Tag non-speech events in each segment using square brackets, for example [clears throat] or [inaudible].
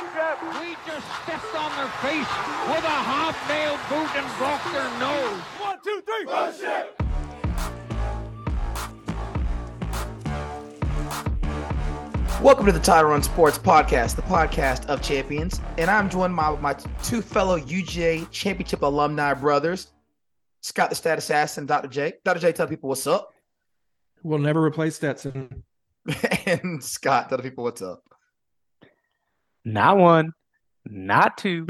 We just stepped on their face with a hobnail boot and broke their nose. One, two, three. Bullshit. Welcome to the Title Run Sports Podcast, the podcast of champions. And I'm joined by my two fellow UGA championship alumni brothers, Scott the Stat Assassin, Dr. J. Dr. J, tell people what's up. We'll never replace Stetson. [laughs] and Scott, tell the people what's up. Not one, not two.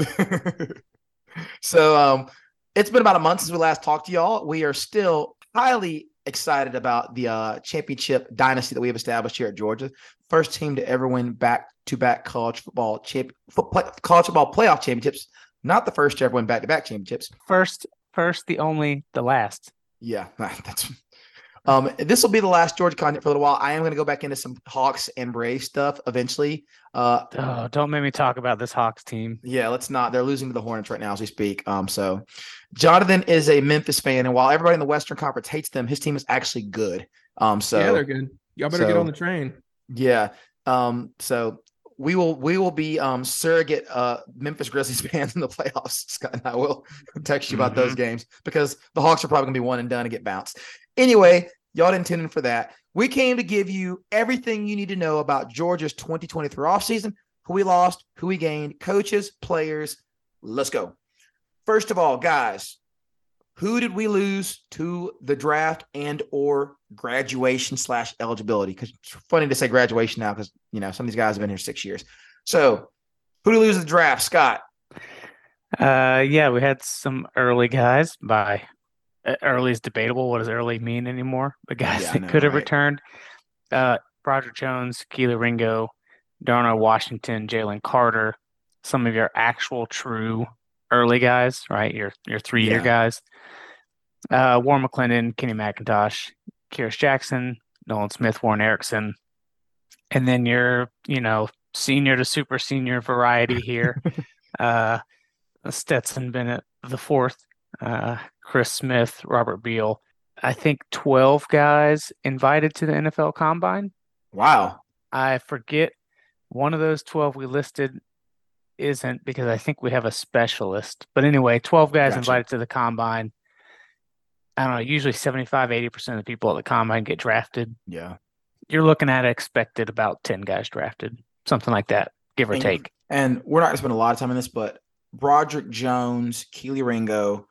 [laughs] so um it's been about a month since we last talked to y'all. We are still highly excited about the uh, championship dynasty that we have established here at Georgia. First team to ever win back to back college football champ college football playoff championships. Not the first to ever win back to back championships. First, first, the only, the last. Yeah, [laughs] that's um, this will be the last Georgia content for a little while. I am going to go back into some Hawks and Braves stuff eventually. Uh, oh, don't make me talk about this Hawks team. Yeah, let's not. They're losing to the Hornets right now as we speak. Um, so Jonathan is a Memphis fan, and while everybody in the Western Conference hates them, his team is actually good. Um, so yeah, they're good. Y'all better so, get on the train. Yeah. Um, so we will we will be um surrogate uh Memphis Grizzlies [laughs] fans in the playoffs. Scott and I will [laughs] text you about mm-hmm. those games because the Hawks are probably gonna be one and done and get bounced. Anyway, y'all didn't tune in for that. We came to give you everything you need to know about Georgia's 2023 offseason, who we lost, who we gained, coaches, players. Let's go. First of all, guys, who did we lose to the draft and or graduation slash eligibility? Because it's funny to say graduation now because you know some of these guys have been here six years. So who did we lose the draft, Scott? Uh, yeah, we had some early guys by early is debatable. What does early mean anymore? But guys yeah, that could have right? returned. Uh, Roger Jones, Kelee Ringo, Darnell Washington, Jalen Carter, some of your actual true early guys, right? Your your three year yeah. guys. Uh, Warren McClendon, Kenny McIntosh, Kearis Jackson, Nolan Smith, Warren Ericson, and then your you know senior to super senior variety here. [laughs] uh, Stetson Bennett the fourth, uh, Chris Smith, Robert Beal. I think 12 guys invited to the NFL Combine. Wow. I forget one of those 12 we listed isn't because I think we have a specialist. But anyway, 12 guys gotcha. invited to the Combine. I don't know, usually 75, 80% of the people at the Combine get drafted. Yeah. You're looking at expected about 10 guys drafted, something like that, give or and, take. And we're not going to spend a lot of time on this, but Broderick Jones, Kelee Ringo,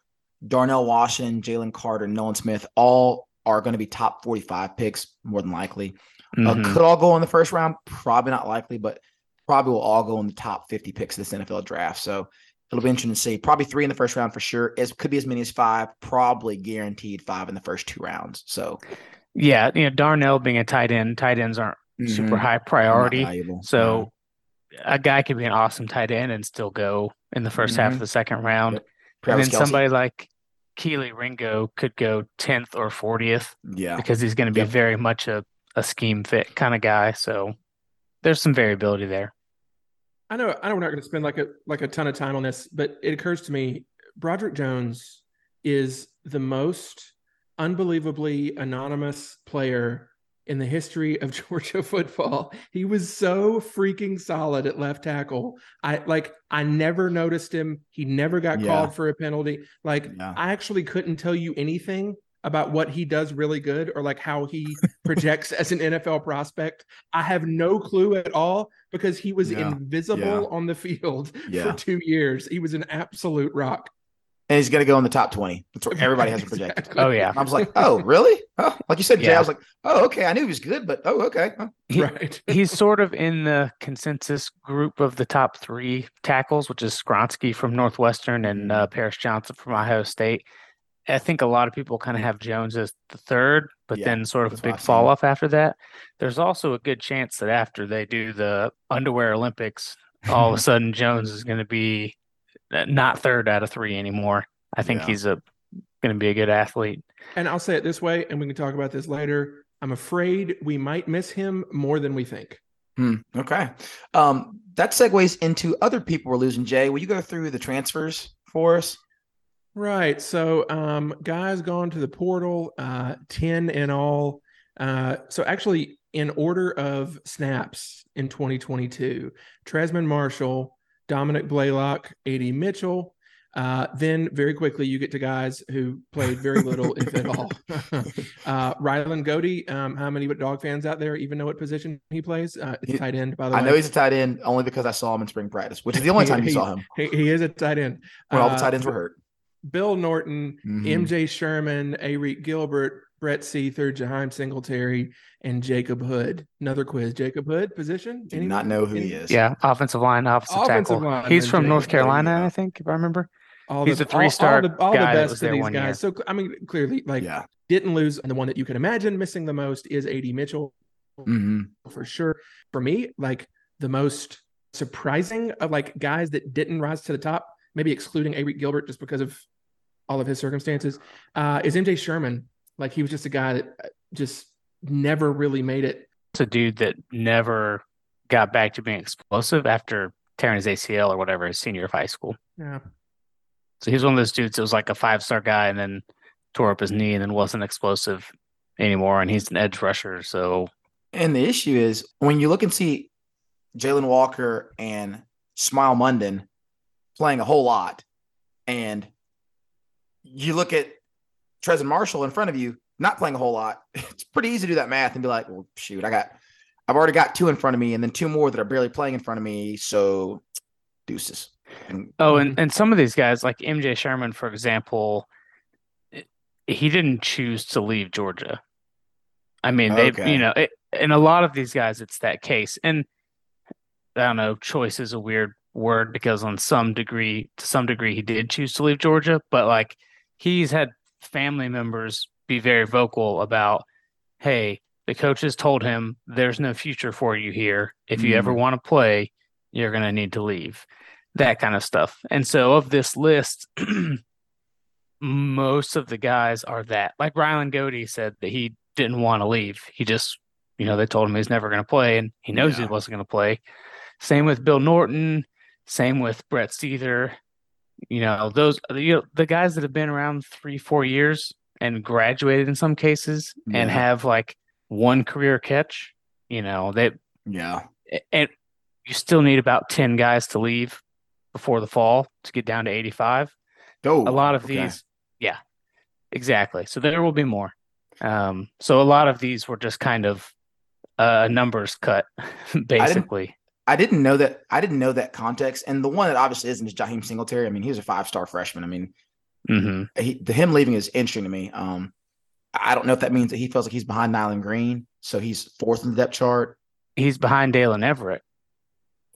Darnell Washington, Jalen Carter, Nolan Smith, all are going to be top 45 picks, more than likely. Uh, mm-hmm. Uh, could all go in the first round? Probably not likely, but probably will all go in the top 50 picks of this NFL draft. So it'll be interesting to see. Probably three in the first round for sure. It could be as many as five, probably guaranteed five in the first two rounds. So, yeah, you know, Darnell being a tight end, tight ends aren't mm-hmm. super high priority. So, a guy could be an awesome tight end and still go in the 1st mm-hmm. half of the second round. Yep. and then Kelce. somebody like Kelee Ringo could go 10th or 40th. Yeah. Because he's going to be yep. very much a, a scheme fit kind of guy. So there's some variability there. I know I know we're not going to spend like a like a ton of time on this, but it occurs to me Broderick Jones is the most unbelievably anonymous player in the history of [laughs] Georgia football. He was so freaking solid at left tackle. I like I never noticed him. He never got yeah. called for a penalty. Like yeah. I actually couldn't tell you anything about what he does really good or like how he [laughs] projects as an NFL prospect. I have no clue at all because he was yeah. invisible on the field [laughs] for 2 years. He was an absolute rock and he's going to go in the top 20. That's what everybody has to [laughs] project. Exactly. Oh, yeah. I was like, oh, really? Oh, like you said, Jay, yeah. I was like, oh, okay. I knew he was good, but oh, okay. He, right. [laughs] he's sort of in the consensus group of the top three tackles, which is Skoronski from Northwestern and uh, Paris Johnson from Ohio State. I think a lot of people kind of have Jones as the third, but yeah, then sort of a big fall off after that. There's also a good chance that after they do the underwear Olympics, all of a [laughs] sudden Jones is going to be not third out of three anymore. I think yeah. he's a going to be a good athlete. And I'll say it this way, and we can talk about this later. I'm afraid we might miss him more than we think. Hmm, okay. Um, that segues into other people we're losing. Jay, will you go through the transfers for us? Right. So, um, guys gone to the portal, uh, 10 in all. Uh, so actually, in order of snaps in 2022, Trezmen Marshall, Dominick Blaylock, AD Mitchell. Uh, then very quickly you get to guys who played very little, if at all. [laughs] uh, Ryland Goede, um, how many dog fans out there even know what position he plays? Uh, it's tight end, by the I way. I know he's a tight end only because I saw him in spring practice, which is the only [laughs] time you saw him. He, he, is a tight end. When all the tight ends were hurt. Bill Norton, mm-hmm. MJ Sherman, Arik Gilbert, Brett Seither, Jaheim Singletary, and Jacob Hood. Another quiz. Jacob Hood, position? Do not know who he is. Yeah, offensive line, offensive, offensive tackle. Line, He's from Jacob North Carolina, I think, if I remember. All He's the, a three-star all, all, the, all guy the best of these guys. Year. So I mean, clearly, like, yeah. didn't lose. And the one that you can imagine missing the most is AD Mitchell, mm-hmm. for sure. For me, like the most surprising of like guys that didn't rise to the top, maybe excluding Arik Gilbert just because of all of his circumstances, uh, is MJ Sherman. Like he was just a guy that uh, just never really made it. It's a dude that never got back to being explosive after tearing his ACL or whatever his senior of high school. Yeah. So he's one of those dudes that was like a five star guy and then tore up his knee and then wasn't explosive anymore. And he's an edge rusher. So and the issue is when you look and see Jalon Walker and Smael Mondon playing a whole lot, and you look at Trezmen Marshall in front of you not playing a whole lot, [laughs] it's pretty easy to do that math and be like, well, shoot, I got, I've already got two in front of me, and then two more that are barely playing in front of me. So, deuces. And, oh, and, and some of these guys, like MJ Sherman, for example, he didn't choose to leave Georgia. I mean, they, okay. you know, it, and a lot of these guys, it's that case. And I don't know, choice is a weird word because on some degree, to some degree, he did choose to leave Georgia, but like he's had family members be very vocal about, hey, the coaches told him there's no future for you here. If you mm. ever want to play, you're going to need to leave. That kind of stuff. And so, of this list, [clears throat] most of the guys are that. Like Ryland Goede said that he didn't want to leave. He just, you know, they told him he's never going to play, and he knows yeah. he wasn't going to play. Same with Bill Norton. Same with Brett Seither. You know those you know, the guys that have been around three four years and graduated in some cases yeah. and have like one career catch you know they yeah. And you still need about 10 guys to leave before the fall to get down to 85 oh a lot of okay. these yeah exactly. So there will be more. Um so a lot of these were just kind of a numbers cut [laughs] basically I didn't know that. I didn't know that context. And the one that obviously isn't is Jaheim Singletary. I mean, he was a five star freshman. I mean, mm-hmm. he, the, him leaving is interesting to me. Um, I don't know if that means that he feels like he's behind Nyland Green, so he's fourth in the depth chart. He's behind Daylen Everett.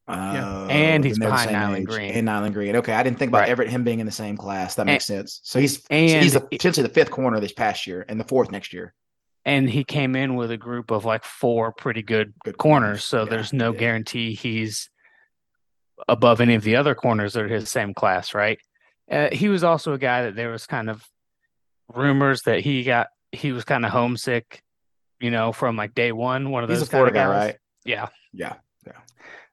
Uh, and he's behind Nyland Green. And Nyland Green. Okay, I didn't think about right. Everett him being in the same class. That makes and, sense. So he's and so he's essentially the fifth corner this past year and the fourth next year and he came in with a group of like four pretty good, good corners. So yeah, there's no guarantee he's above any of the other corners that are his same class, right? Uh, he was also a guy that there was kind of rumors that he got he was kind of homesick, you know, from like day one. One of those. He's a Florida guy, right? Yeah, yeah, yeah.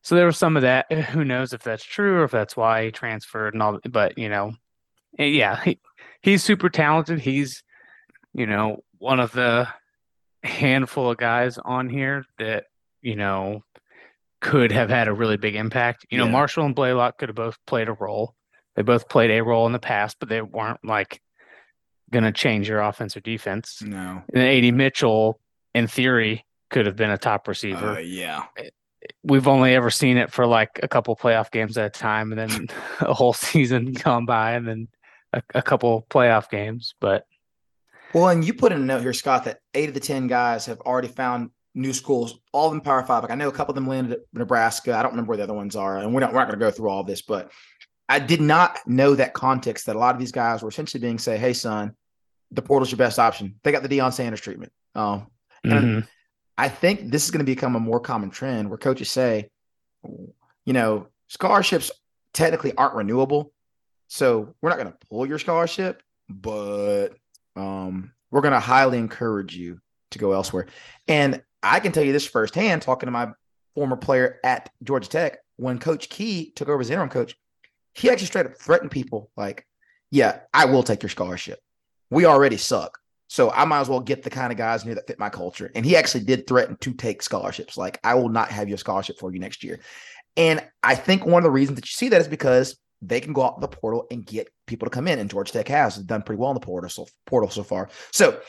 So there was some of that. Who knows if that's true or if that's why he transferred and all. But you know, eh, yeah, he, he's super talented. He's, you know, one of the handful of guys on here that you know could have had a really big impact. You know, yeah. Marshall and Blaylock could have both played a role. They both played a role in the past, but they weren't like going to change your offense or defense. No. And AD Mitchell, in theory, could have been a top receiver. Uh, yeah. We've only ever seen it for like a couple playoff games at a time, and then [laughs] a whole season gone by, and then a, a couple playoff games. But well, and you put in a note here, Scott, that eight of the 10 guys have already found new schools, all of them Power Five. Like I know a couple of them landed at Nebraska. I don't remember where the other ones are. And we're not, we're not going to go through all of this, but I did not know that context that a lot of these guys were essentially being say, hey, son, the portal's your best option. They got the Deion Sanders treatment. Um, mm-hmm. I think this is going to become a more common trend where coaches say, you know, scholarships technically aren't renewable. So we're not going to pull your scholarship, but um, we're going to highly encourage you to go elsewhere. And I can tell you this firsthand, talking to my former player at Georgia Tech, when Coach Key took over as interim coach, he actually straight up threatened people like, "Yeah, I will take your scholarship. We already suck, So I might as well get the kind of guys in here that fit my culture. And he actually did threaten to take scholarships. Like, I will not have your scholarship for you next year. And I think one of the reasons that you see that is because they can go out the portal and get people to come in. And Georgia Tech has done pretty well in the portal so, portal so far. So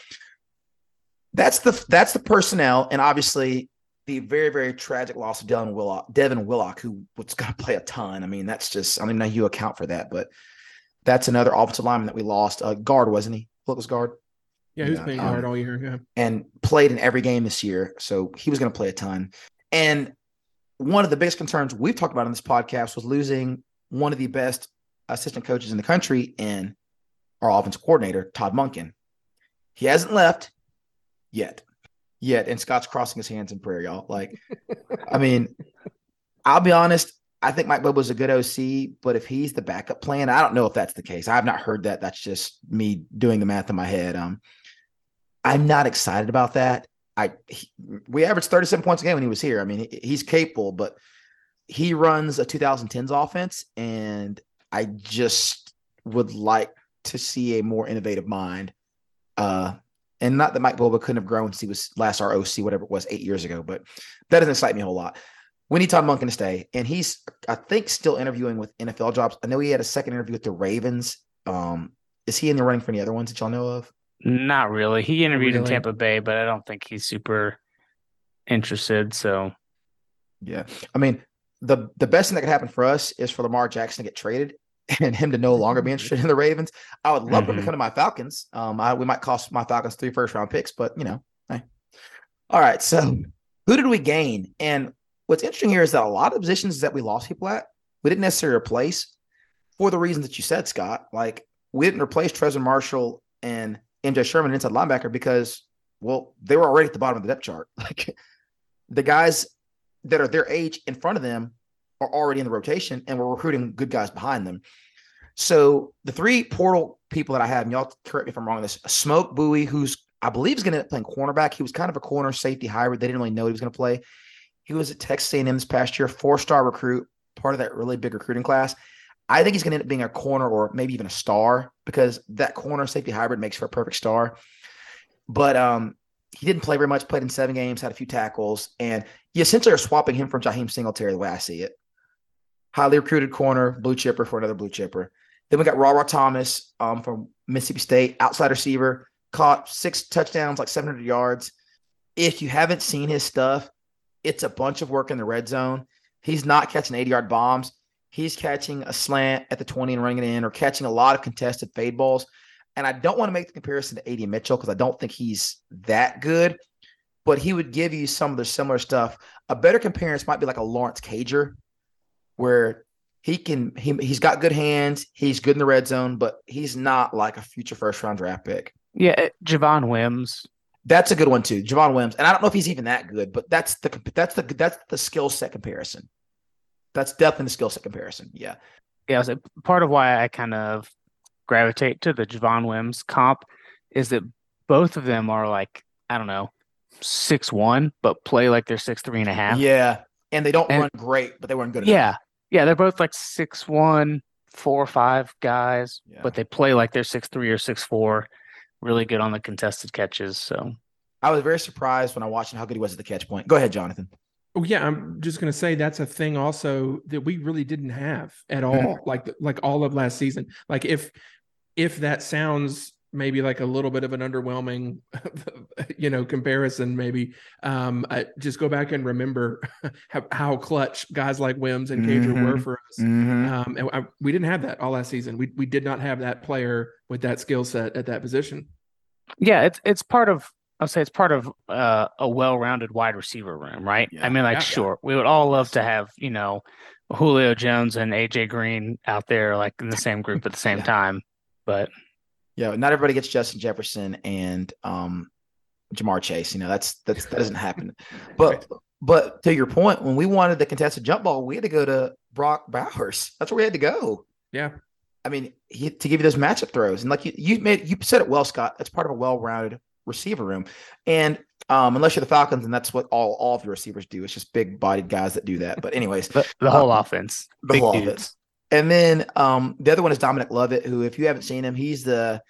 that's the that's the personnel, and obviously the very very tragic loss of Devin Willock, Devin Willock, who was [laughs] going to play a ton. I mean, that's just I don't even know how you account for that, but that's another offensive lineman that we lost. Uh, guard wasn't he? What was guard? Yeah, he was playing guard um, all year. Yeah, and played in every game this year, so he was going to play a ton. And one of the biggest concerns we've talked about in this podcast was losing one of the best assistant coaches in the country in our offensive coordinator, Todd Monken. He hasn't left yet, yet, and Scott's crossing his hands in prayer, y'all. Like, I mean, I'll be honest. I think Mike Bobo's a good OC, but if he's the backup plan, I don't know if that's the case. I have not heard that. That's just me doing the math in my head. Um, I'm not excited about that. I he, we averaged 37 points a game when he was here. I mean, he, he's capable, but he runs a 2010s offense, and I just would like to see a more innovative mind. Uh, and not that Mike Bobo couldn't have grown since he was last ROC, whatever it was, eight years ago, but that doesn't excite me a whole lot. We need Todd Monken to stay, and he's I think still interviewing with NFL jobs. I know he had a second interview with the Ravens. Um, is he in the running for any other ones that y'all know of? Not really. He interviewed really? in Tampa Bay, but I don't think he's super interested. So, yeah, I mean, the the best thing that could happen for us is for Lamar Jackson to get traded [laughs] and him to no longer be interested in the Ravens. I would love mm-hmm. him to mm-hmm. come to my Falcons. Um, I, we might cost my Falcons three first round picks, but you know, hey. All right, so who did we gain? And what's interesting here is that a lot of positions that we lost people at, we didn't necessarily replace for the reasons that you said, Scott. Like we didn't replace Trezmen Marshall and MJ Sherman inside linebacker because, well, they were already at the bottom of the depth chart. [laughs] Like the guys that are their age in front of them are already in the rotation, and we're recruiting good guys behind them. So the three portal people that I have, and y'all correct me if I'm wrong on this, Smoke Bowie, who's I believe is going to end up playing cornerback. He was kind of a corner safety hybrid. They didn't really know he was going to play. He was at Texas A&M this past year, four-star recruit, part of that really big recruiting class. I think he's going to end up being a corner or maybe even a star because that corner safety hybrid makes for a perfect star. But um, he didn't play very much, played in seven games, had a few tackles, and you essentially are swapping him from Jaheim Singletary the way I see it. Highly recruited corner, blue chipper for another blue chipper. Then we got Rara Thomas um, from Mississippi State, outside receiver, caught six touchdowns, like 700 yards. If you haven't seen his stuff, it's a bunch of work in the red zone. He's not catching 80 yard bombs he's catching a slant at the 20 and running it in or catching a lot of contested fade balls. And I don't want to make the comparison to AD Mitchell because I don't think he's that good, but he would give you some of the similar stuff. A better comparison might be like a Lawrence Cager, where he can he he's got good hands, he's good in the red zone, but he's not like a future first round draft pick. Yeah, uh, Javon Wims. That's a good one too, Javon Wims. And I don't know if he's even that good, but that's the that's the that's the skill set comparison that's definitely the skill set comparison. Yeah. Yeah. So part of why I kind of gravitate to the Javon Wims comp is that both of them are like, I don't know, six one, but play like they're six three and a half. Yeah. And they don't and, run great, but they weren't good Yeah. Enough. Yeah. They're both like six one, four or five guys, yeah. but they play like they're six three or six four. Really good on the contested catches. So I was very surprised when I watched him how good he was at the catch point. Go ahead, Jonathan. Oh yeah, I'm just gonna say that's a thing also that we really didn't have at all. Mm-hmm. like like all of last season. Like if if that sounds maybe like a little bit of an underwhelming [laughs] you know comparison maybe um I just go back and remember [laughs] how, how, clutch guys like wims and cager mm-hmm. were for us mm-hmm. um and I, we didn't have that all last season we, we did not have that player with that skill set at that position yeah it's it's part of I'll say it's part of uh, a well-rounded wide receiver room, right? Yeah. I mean, like, yeah, sure, yeah. we would all love to have, you know, Julio Jones and AJ Green out there, like in the same group at the same [laughs] time. But yeah, not everybody gets Justin Jefferson and um, Ja'Marr Chase. You know, that's that's that doesn't happen. [laughs] But right. but to your point, when we wanted the contested jump ball, we had to go to Brock Bowers. That's where we had to go. Yeah. I mean, he, to give you those matchup throws, and like you, you made, you said it well, Scott. That's part of a well-rounded receiver room. And um, unless you're the Falcons, and that's what all, all of your receivers do. It's just big bodied guys that do that. But anyways, the, the whole um, offense, the whole dudes. offense. And then um, the other one is Dominic Lovett, who, if you haven't seen him, he's the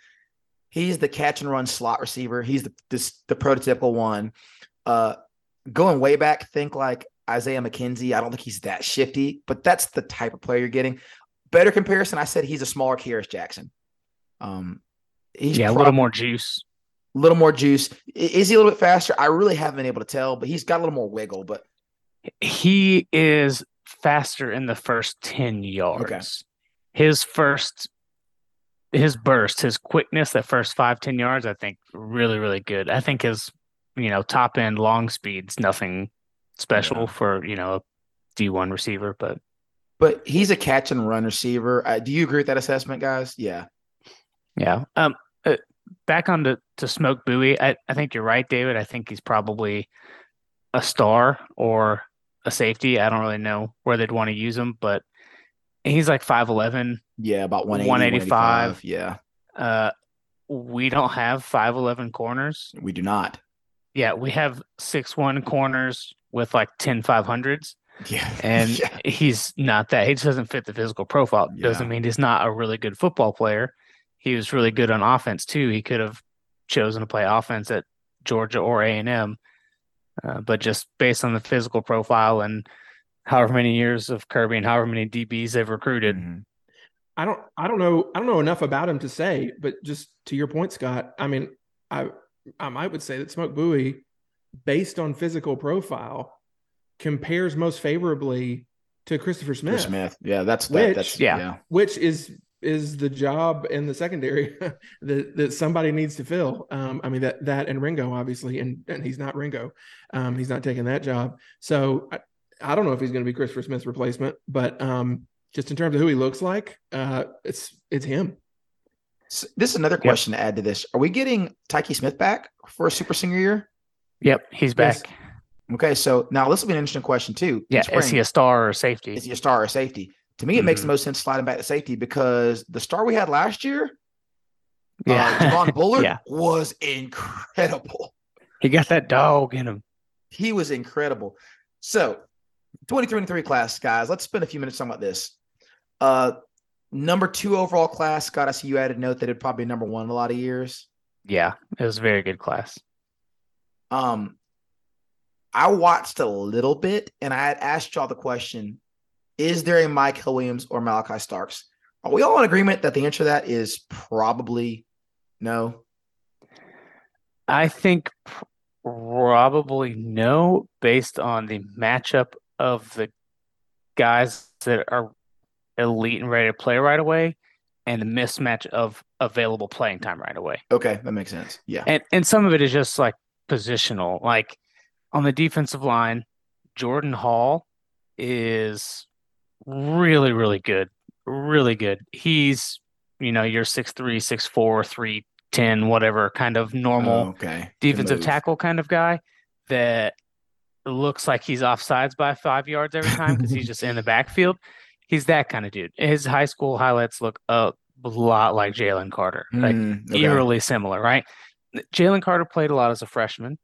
He's the catch and run slot receiver. He's the this, the prototypical one. Uh, going way back, think like Isaiah McKenzie. I don't think he's that shifty, but that's the type of player you're getting. Better comparison, I said he's a smaller Kearis Jackson. Um, he's yeah, a little more juice. A little more juice. Is he a little bit faster? I really haven't been able to tell, but he's got a little more wiggle. But he is faster in the first 10 yards. Okay. His first his burst, his quickness, that first five, 10 yards, I think really, really good. I think his, you know, top end long speed's nothing special yeah. for, you know, a D1 receiver, but but he's a catch and run receiver. Uh, do you agree with that assessment, guys? Yeah. Yeah. Um back on to, to Smoke Bowie, I, I think you're right, David. I think he's probably a star or a safety. I don't really know where they'd want to use him, but he's like 5'11. Yeah, about 185. Yeah. Uh, we don't have 5'11 corners. We do not. Yeah, we have six one corners with like 10 500s. Yeah. And [laughs] yeah. he's not that. He just doesn't fit the physical profile. Yeah. Doesn't mean he's not a really good football player. He was really good on offense too. He could have chosen to play offense at Georgia or A&M. Uh, but just based on the physical profile and however many years of Kirby and however many DBs they've recruited. Mm-hmm. I don't I don't know I don't know enough about him to say, but just to your point, Scott, I mean, I I might would say that Smoke Bowie, based on physical profile, compares most favorably to Christopher Smith. Chris Smith, yeah, that's which, that's yeah. yeah, which is is the job in the secondary [laughs] that that somebody needs to fill. Um, I mean that that and Ringo obviously, and and he's not Ringo, um, he's not taking that job. So I, I don't know if he's going to be Christopher Smith's replacement, but um, just in terms of who he looks like, uh, it's it's him. So this is another question yep. to add to this. Are we getting Tyke Smith back for a super senior year? Yep, he's back. Yes. Okay, so now this will be an interesting question too. Yeah, is he a star or safety? Is he a star or safety? To me, it mm-hmm. makes the most sense sliding back to safety because the star we had last year, yeah, uh, [laughs] Javon Bullard yeah. was incredible. He got that dog in him. He was incredible. So 2023 class, guys. Let's spend a few minutes talking about this. Uh, number two overall class. Scott, I see you added note that it'd probably be number one in a lot of years. Yeah, it was a very good class. Um, I watched a little bit, and I had asked y'all the question: Is there a Mike Williams or Malaki Starks? Are we all in agreement that the answer to that is probably no? I think probably no, based on the matchup of the guys that are elite and ready to play right away and the mismatch of available playing time right away. Okay, that makes sense. Yeah. And and some of it is just like positional. Like on the defensive line, Jordan Hall is really, really good. Really good. He's, you know, your 6'3, 6'4, 310, whatever kind of normal oh, okay. defensive tackle kind of guy that looks like he's offsides by five yards every time because he's just in the [laughs] backfield. He's that kind of dude. His high school highlights look a lot like Jalen Carter, like mm, okay. eerily similar, right? Jalen Carter played a lot as a freshman,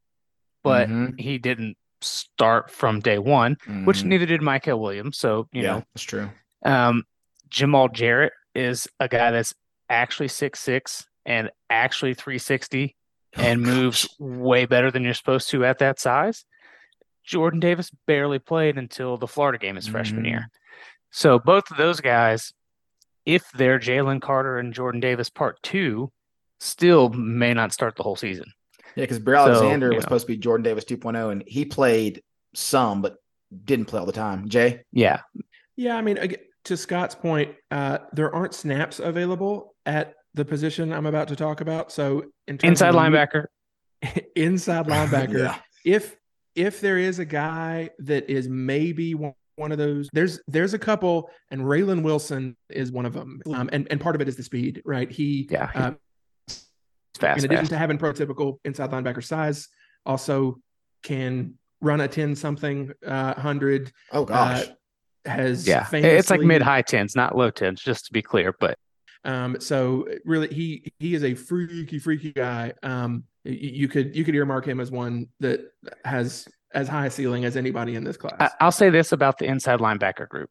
but mm-hmm. he didn't start from day one, mm-hmm. which neither did Mykel Williams. So, you yeah, know, that's true. Um, Jamaal Jarrett is a guy that's actually six six and actually 360 and oh, moves way better than you're supposed to at that size. Jordan Davis barely played until the Florida game his mm-hmm. freshman year. Mm-hmm. So both of those guys, if they're Jalen Carter and Jordan Davis part two, still may not start the whole season. Yeah, because Bear so, Alexander was know. supposed to be Jordan Davis 2.0, and he played some, but didn't play all the time. Jay? Yeah. Yeah, I mean, to Scott's point, uh, there aren't snaps available at the position I'm about to talk about. So in inside linebacker, [laughs] inside linebacker, yeah. if if there is a guy that is maybe one, one of those, there's there's a couple, and Raylen Wilson is one of them. Um, and and part of it is the speed, right? He yeah. Uh, fast, in addition fast. to having prototypical inside linebacker size, also can run a 10 something uh, hundred. Oh gosh. Uh, has yeah, famously, it's like mid high tens, not low tens, just to be clear. But um, so really, he he is a freaky, freaky guy. Um, you could you could earmark him as one that has as high a ceiling as anybody in this class. I'll say this about the inside linebacker group: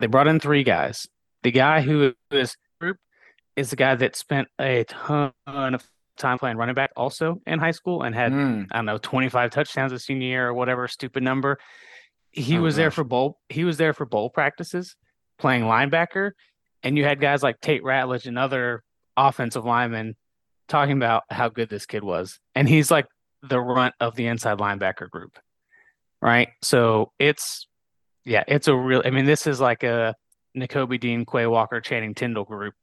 they brought in three guys. The guy who is group is a guy that spent a ton of time playing running back also in high school and had mm. I don't know 25 touchdowns a senior year or whatever stupid number. He oh, was gosh. there for bowl. He was there for bowl practices playing linebacker, and you had guys like Tate Ratledge and other offensive linemen talking about how good this kid was, and he's like the runt of the inside linebacker group, right? So it's yeah, it's a real. I mean, this is like a Nakobe Dean, Quay Walker, Channing Tindall group,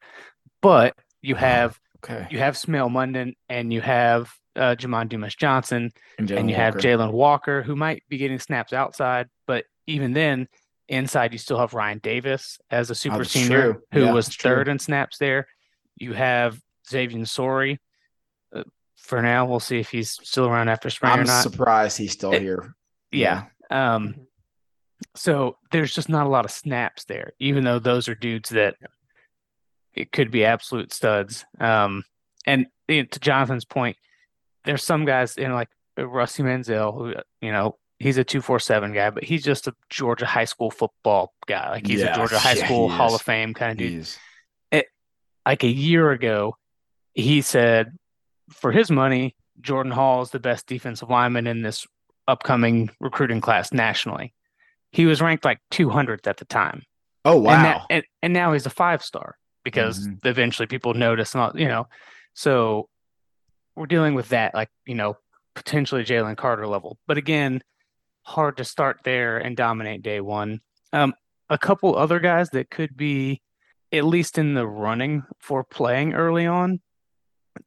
but you have okay. you have Smael Mondon and you have uh, Jamon Dumas Johnson and, and you Walker. have Jalon Walker who might be getting snaps outside, but even then, inside you still have Ryan Davis as a super senior true. who yeah, was third true. in snaps there. You have Xavier Sorey. Uh, for now, we'll see if he's still around after spring I'm or not. surprised he's still it, here. Yeah. yeah. Um, so there's just not a lot of snaps there, even though those are dudes that it could be absolute studs. Um, and you know, to Jonathan's point, there's some guys, you know, like Rusty Mansell, who you know he's a two four seven guy, but he's just a Georgia high school football guy. Like he's yeah, a Georgia high yeah, school Hall of Fame kind of dude. It, like a year ago, he said for his money, Jordan Hall is the best defensive lineman in this upcoming recruiting class nationally. He was ranked like 200th at the time. Oh wow! And, that, and, and now he's a five star because mm-hmm. eventually people notice, not you know. So we're dealing with that, like you know, potentially Jalen Carter level. But again, hard to start there and dominate day one. Um, a couple other guys that could be at least in the running for playing early on.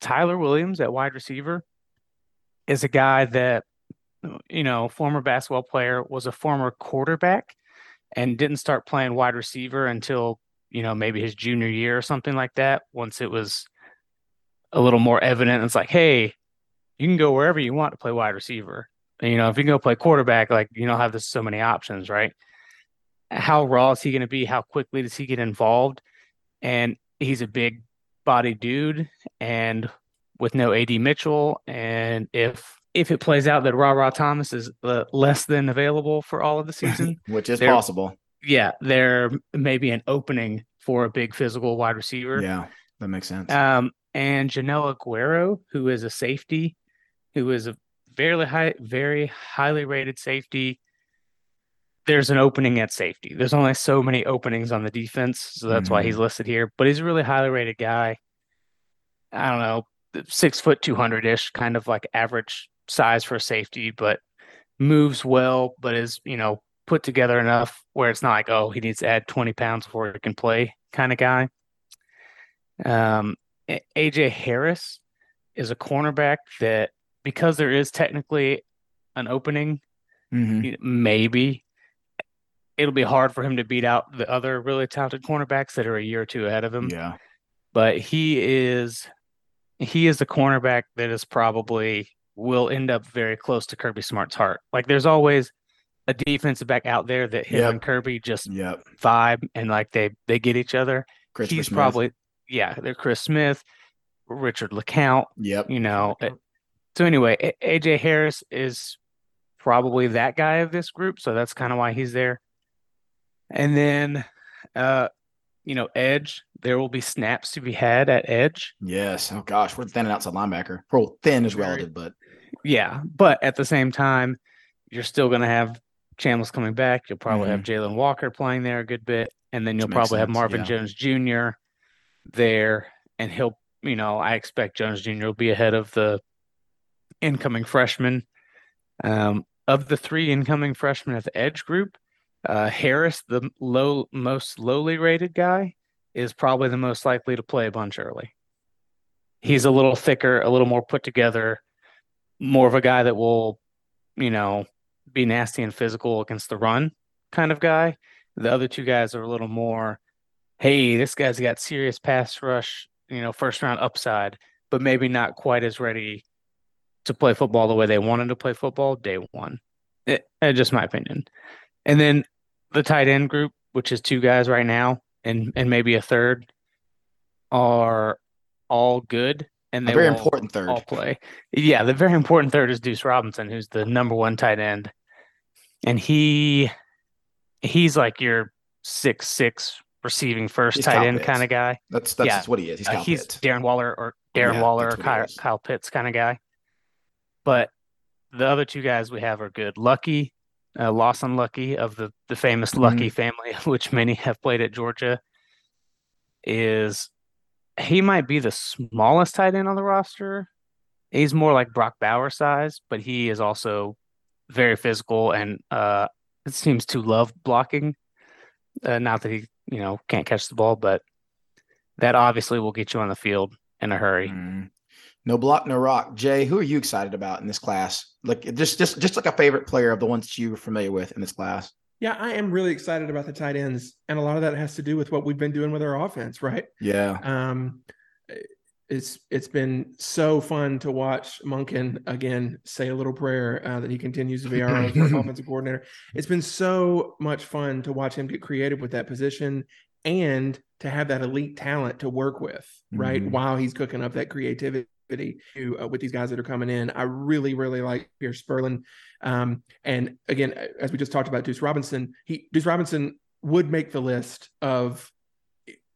Tyler Williams at wide receiver is a guy that, you know, former basketball player, was a former quarterback and didn't start playing wide receiver until, you know, maybe his junior year or something like that. Once it was a little more evident, it's like, hey, you can go wherever you want to play wide receiver. And, you know, if you can go play quarterback, like you don't have this so many options, right? How raw is he going to be? How quickly does he get involved? And he's a big body dude, and with no AD Mitchell, and if if it plays out that Ra Ra Thomas is uh, less than available for all of the [laughs] season, which is possible, yeah, there may be an opening for a big physical wide receiver. Yeah, that makes sense. Um, and Joenel Aguero, who is a safety, who is a very high, very highly rated safety. There's an opening at safety. There's only so many openings on the defense, so that's mm-hmm. why he's mm-hmm. listed here. But he's a really highly rated guy. I don't know, six foot, two hundred ish, kind of like average size for a safety, but moves well, but is you know put together enough where it's not like oh he needs to add twenty pounds before he can play kind of guy. Um, AJ Harris is a cornerback that because there is technically an opening, mm-hmm. maybe it'll be hard for him to beat out the other really talented cornerbacks that are a year or two ahead of him. Yeah. But he is he is the cornerback that is probably will end up very close to Kirby Smart's heart. Like there's always a defensive back out there that him yep. and Kirby just yep. vibe and like they they get each other. He's Smith. probably yeah, they're Chris Smith, Richard LeCounte. Yep. You know, so anyway, AJ Harris is probably that guy of this group, so that's kind of why he's there. And then, uh, you know, edge. There will be snaps to be had at edge. Yes. Oh gosh, we're thin and outside linebacker. Well, thin is relative, but yeah. But at the same time, you're still going to have Chambliss coming back. You'll probably mm-hmm. have Jalon Walker playing there a good bit, and then you'll probably sense. have Marvin yeah. Jones Jr. there, and he'll, you know, I expect Jones Jr. will be ahead of the incoming freshmen. Um, of the three incoming freshmen at the edge group, uh, Harris, the low most lowly rated guy, is probably the most likely to play a bunch early. He's a little thicker, a little more put together, more of a guy that will, you know, be nasty and physical against the run kind of guy. The other two guys are a little more, hey, this guy's got serious pass rush, you know, first round upside, but maybe not quite as ready to play football the way they wanted to play football day one. It, it, just my opinion. And then the tight end group, which is two guys right now, and and maybe a third, are all good. And they a very important third. All play. Yeah, the very important third is Duce Robinson, who's the number one tight end, and he he's like your six six receiving first he's tight end kind of guy. That's that's yeah. what he is. He's, uh, he's Darren Waller or Darren yeah, Waller or Kyle, Kyle Pitts kind of guy. But the other two guys we have are good. Luckie, uh, Lawson Luckie of the the famous mm-hmm. Luckie family, [laughs] which many have played at Georgia, is he might be the smallest tight end on the roster. He's more like Brock Bowers size, but he is also very physical and uh, it seems to love blocking. Uh, not that he, you know, can't catch the ball, but that obviously will get you on the field in a hurry. Mm. No block, no rock. Jay, who are you excited about in this class? Like just just just like a favorite player of the ones you're familiar with in this class. Yeah, I am really excited about the tight ends, and a lot of that has to do with what we've been doing with our offense, right? Yeah. Um, it's it's been so fun to watch Monken again say a little prayer uh, that he continues to be our [laughs] offensive coordinator. It's been so much fun to watch him get creative with that position and to have that elite talent to work with, right? Mm-hmm. While he's cooking up that creativity to, uh, with these guys that are coming in. I really, really like Pearce Spurlin. Um, and again, as we just talked about Duce Robinson, he Duce Robinson would make the list of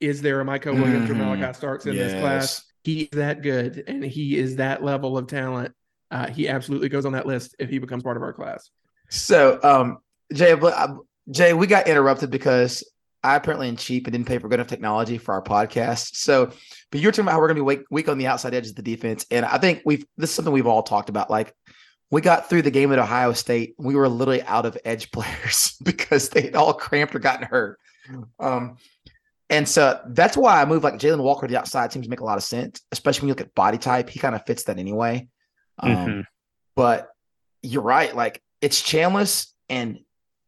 is there a Mykel Williams mm-hmm. or Malaki Starks in yes. this class? He is that good and he is that level of talent. Uh, he absolutely goes on that list if he becomes part of our class. So, um, Jay, Jay, we got interrupted because I apparently am cheap and didn't pay for good enough technology for our podcast. So, but you're talking about how we're going to be weak, weak on the outside edge of the defense, and I think we've this is something we've all talked about. Like we got through the game at Ohio State, we were literally out of edge [laughs] players because they all cramped or gotten hurt. Um, and so that's why I move like Jalon Walker to the outside seems to make a lot of sense, especially when you look at body type. He kind of fits that anyway. Um, mm-hmm. But you're right. Like it's Chambliss and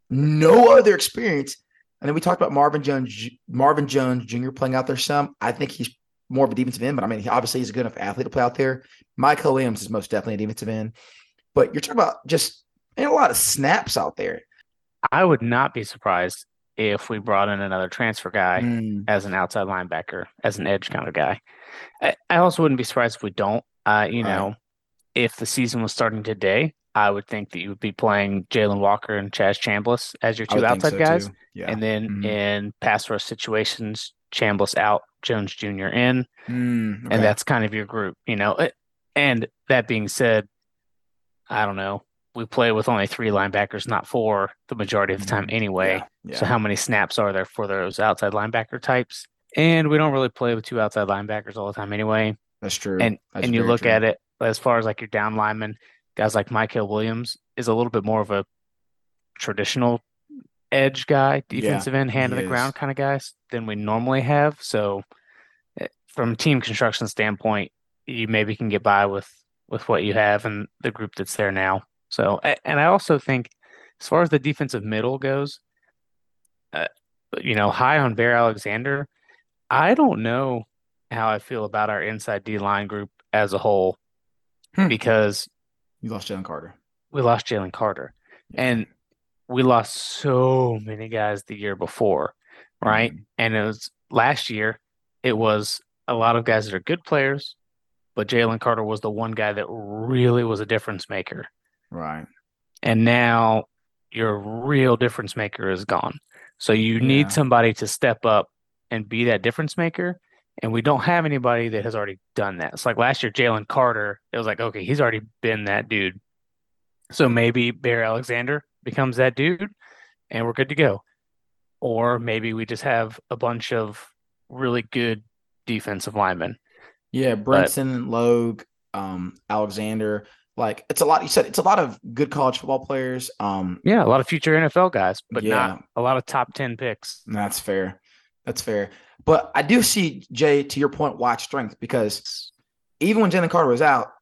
no other experience. And then we talked about Marvin Jones, Marvin Jones Jr. playing out there some. I think he's more of a defensive end, but I mean, he, obviously he's a good enough athlete to play out there. Mykel Williams is most definitely a defensive end. But you're talking about just a lot of snaps out there. I would not be surprised if we brought in another transfer guy mm. as an outside linebacker, as an edge kind of guy. I, I also wouldn't be surprised if we don't. Uh, you right. know, if the season was starting today, I would think that you would be playing Jalon Walker and Chaz Chambliss as your two outside so guys. Yeah. And then mm-hmm. in pass rush situations, Chambliss out, Jones Jr. in. Mm, okay. And that's kind of your group, you know. And that being said, I don't know we play with only three linebackers, not four, the majority of the time mm-hmm. anyway. Yeah, yeah. So how many snaps are there for those outside linebacker types? And we don't really play with two outside linebackers all the time anyway. That's true. And That's and you look true. at it as far as like your down lineman, guys like Mykel Williams is a little bit more of a traditional edge guy, defensive yeah, end, hand to the is. ground kind of guys than we normally have. So eh, from team construction standpoint, you maybe can get by with with what you have and the group that's there now. So, and I also think, as far as the defensive middle goes, uh, you know, high on Bear Alexander. I don't know how I feel about our inside D line group as a whole hmm. because you lost Jalen Carter. We lost Jalen Carter, and we lost so many guys the year before, right? Mm-hmm. And it was last year. It was a lot of guys that are good players, but Jalen Carter was the one guy that really was a difference maker. Right. And now your real difference maker is gone. So you yeah. need somebody to step up and be that difference maker. And we don't have anybody that has already done that. It's like last year, Jalen Carter, it was like, okay, he's already been that dude. So maybe Bear Alexander becomes that dude and we're good to go. Or maybe we just have a bunch of really good defensive linemen. Yeah, Brinson, Logue, um, Alexander. Like it's a lot. You said it's a lot of good college football players. Um, yeah, a lot of future NFL guys, but yeah, not a lot of top ten picks. That's fair. That's fair. But I do see Jay to your point, watch strength because even when Jalen Carter was out,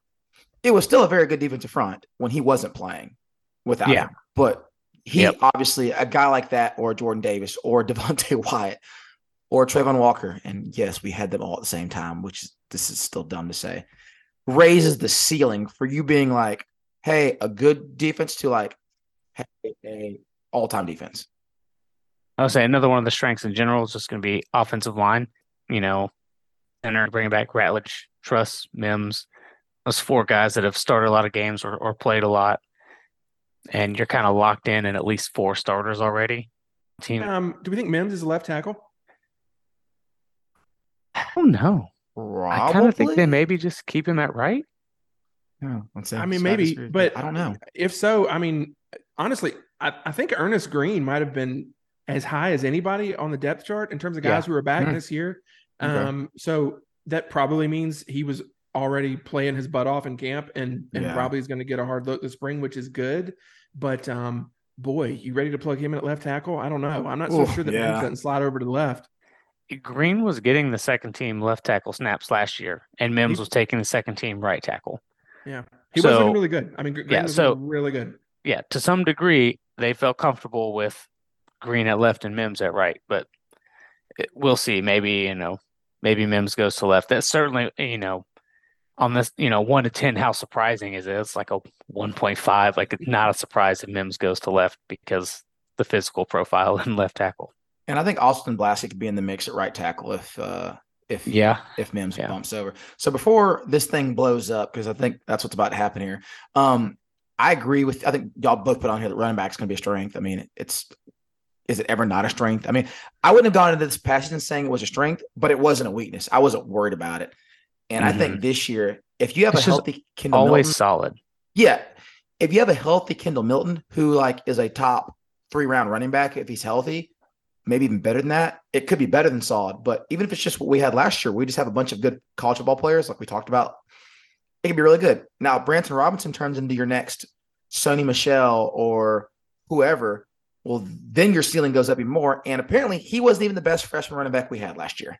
it was still a very good defensive front when he wasn't playing without yeah. him. But he yep. obviously a guy like that, or Jordan Davis, or [laughs] Devonte Wyatt, or Travon Walker, and yes, we had them all at the same time, which this is still dumb to say raises the ceiling for you being like, hey, a good defense to like, hey, a all time defense. I would say another one of the strengths in general is just going to be offensive line. You know, center bringing back Ratledge, Truss, Mims, those four guys that have started a lot of games or, or played a lot, and you're kind of locked in in at least four starters already. Team. Um, do we think Mims is a left tackle? don't know. Probably. I kind of think they maybe just keep him at right. Yeah, I mean, maybe, but I don't know. If so, I mean, honestly, I, I think Earnest Greene might have been as high as anybody on the depth chart in terms of guys Yeah. who were back Mhm. this year. Okay. Um, so that probably means he was already playing his butt off in camp and and Yeah. probably is going to get a hard look this spring, which is good. But um, boy, you ready to plug him in at left tackle? I don't know. I'm not so Oof, sure that yeah. Mims doesn't slide over to the left. Greene was getting the second team left tackle snaps last year, and Mims He- was taking the second team right tackle. Yeah, he was So- looking really good. I mean, Greene Yeah, was so- really good. Yeah, to some degree, they felt comfortable with Greene at left and Mims at right, but it, we'll see. Maybe you know, maybe Mims goes to left. That's certainly you know, on this you know one to ten, how surprising is it? It's like a one point five. Like it's not a surprise if Mims goes to left because the physical profile [laughs] in left tackle. And I think Austin Blaske could be in the mix at right tackle if uh if Yeah, if Mims Yeah. bumps over. So before this thing blows up, because I think that's what's about to happen here. Um, I agree with. I think y'all both put on here that running back's going to be a strength. I mean, it's is it ever not a strength? I mean, I wouldn't have gone into this passage and saying it was a strength, but it wasn't a weakness. I wasn't worried about it. And I think this year, if you have Mm-hmm. It's a healthy Kendall always Milton, solid. yeah, if you have a healthy Kendall Milton who like is a top three round running back, if he's healthy, maybe even better than that, it could be better than solid. But even if it's just what we had last year, we just have a bunch of good college football players, like we talked about. It could be really good. Now, Branson Robinson turns into your next Sony Michel or whoever. Well, then your ceiling goes up even more. And apparently, he wasn't even the best freshman running back we had last year.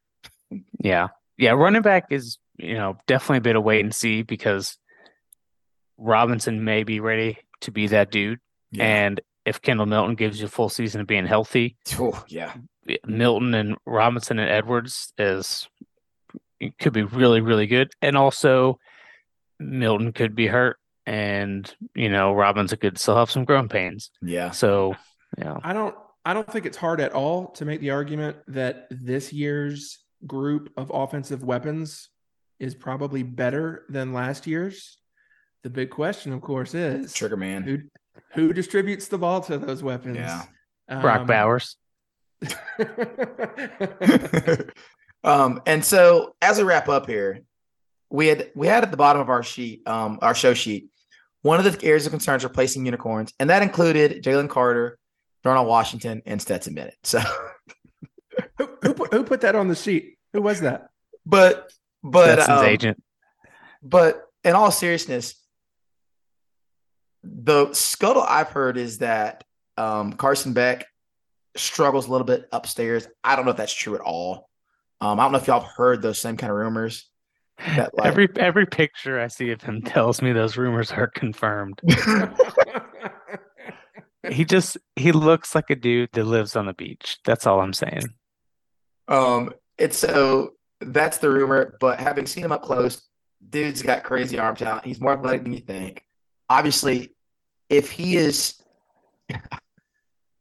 Yeah. Yeah. Running back is, you know, definitely a bit of wait and see because Robinson may be ready to be that dude. And if Kendall Milton gives you a full season of being healthy, Oh, yeah. Milton and Robinson and Edwards is could be really, really good. And also Milton could be hurt and, you know, Robinson could still have some growing pains. Yeah. So, yeah. I don't I don't think it's hard at all to make the argument that this year's group of offensive weapons is probably better than last year's. The big question, of course, is Trigger man. who who distributes the ball to those weapons? Yeah. Brock Um, Bowers. [laughs] um, and so as we wrap up here, we had we had at the bottom of our sheet, um, our show sheet, one of the areas of concerns replacing unicorns, and that included Jalen Carter, Darnell Washington, and Stetson Bennett. So, [laughs] who, who, put, who put that on the sheet? Who was that? but but Stetson's um, agent. but in all seriousness, the scuttle I've heard is that um, Carson Beck struggles a little bit upstairs. I don't know if that's true at all. Um, I don't know if y'all have heard those same kind of rumors. That [laughs] like, Every every picture I see of him tells me those rumors are confirmed. [laughs] he just he looks like a dude that lives on the beach. That's all I'm saying. um, it's so that's the rumor. But having seen him up close, dude's got crazy arm talent. He's more athletic than you think. Obviously, if he is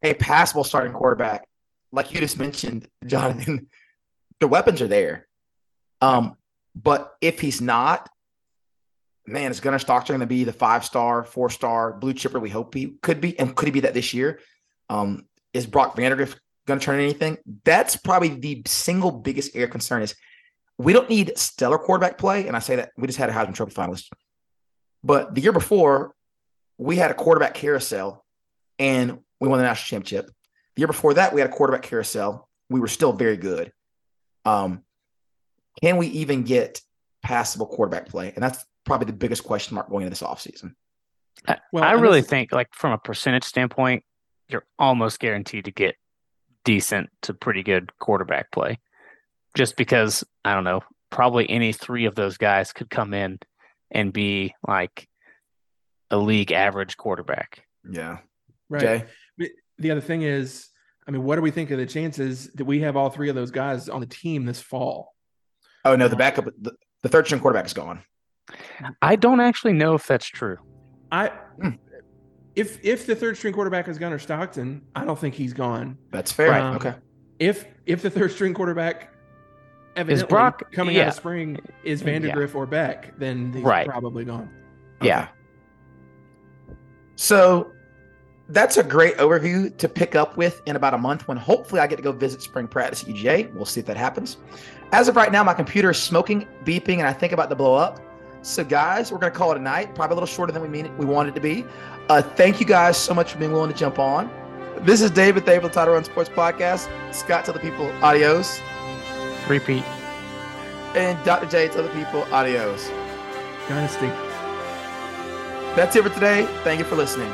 a passable starting quarterback, like you just mentioned, Jonathan, [laughs] the weapons are there. Um, but if he's not, man, is Gunner Stockton going to be the five star, four star blue chipper we hope he could be? And could he be that this year? Um, is Brock Vandagriff going to turn anything? That's probably the single biggest of concern is we don't need stellar quarterback play. And I say that we just had a Heisman Trophy finalist. But the year before, we had a quarterback carousel and we won the national championship. The year before that, we had a quarterback carousel. We were still very good. Um, can we even get passable quarterback play? And that's probably the biggest question mark going into this offseason. I, Well, I really think like from a percentage standpoint, you're almost guaranteed to get decent to pretty good quarterback play. Just because I don't know, probably any three of those guys could come in and be like a league average quarterback. Yeah. right. Jay? The other thing is, I mean, what do we think of the chances that we have all three of those guys on the team this fall? Oh, no, the backup, the, the third string quarterback is gone. I don't actually know if that's true. I Hmm. if if the third string quarterback is Gunner Stockton, I don't think he's gone. That's fair. Um, okay. If if the third string quarterback evidently Brock- coming out yeah. of spring is Yeah. Vandagriff or Beck, then he's Right. probably gone. Yeah. Okay. So that's a great overview to pick up with in about a month when hopefully I get to go visit spring practice at UGA. We'll see if that happens. As of right now, my computer is smoking, beeping, and I think about to blow up. So, guys, we're going to call it a night. Probably a little shorter than we mean it, we wanted it to be. Uh, thank you guys so much for being willing to jump on. This is David Thayer, the Title Run Sports Podcast. Scott, tell the people adios. Repeat. And Dr. J, tell the people adios. Dynasty. That's it for today. Thank you for listening.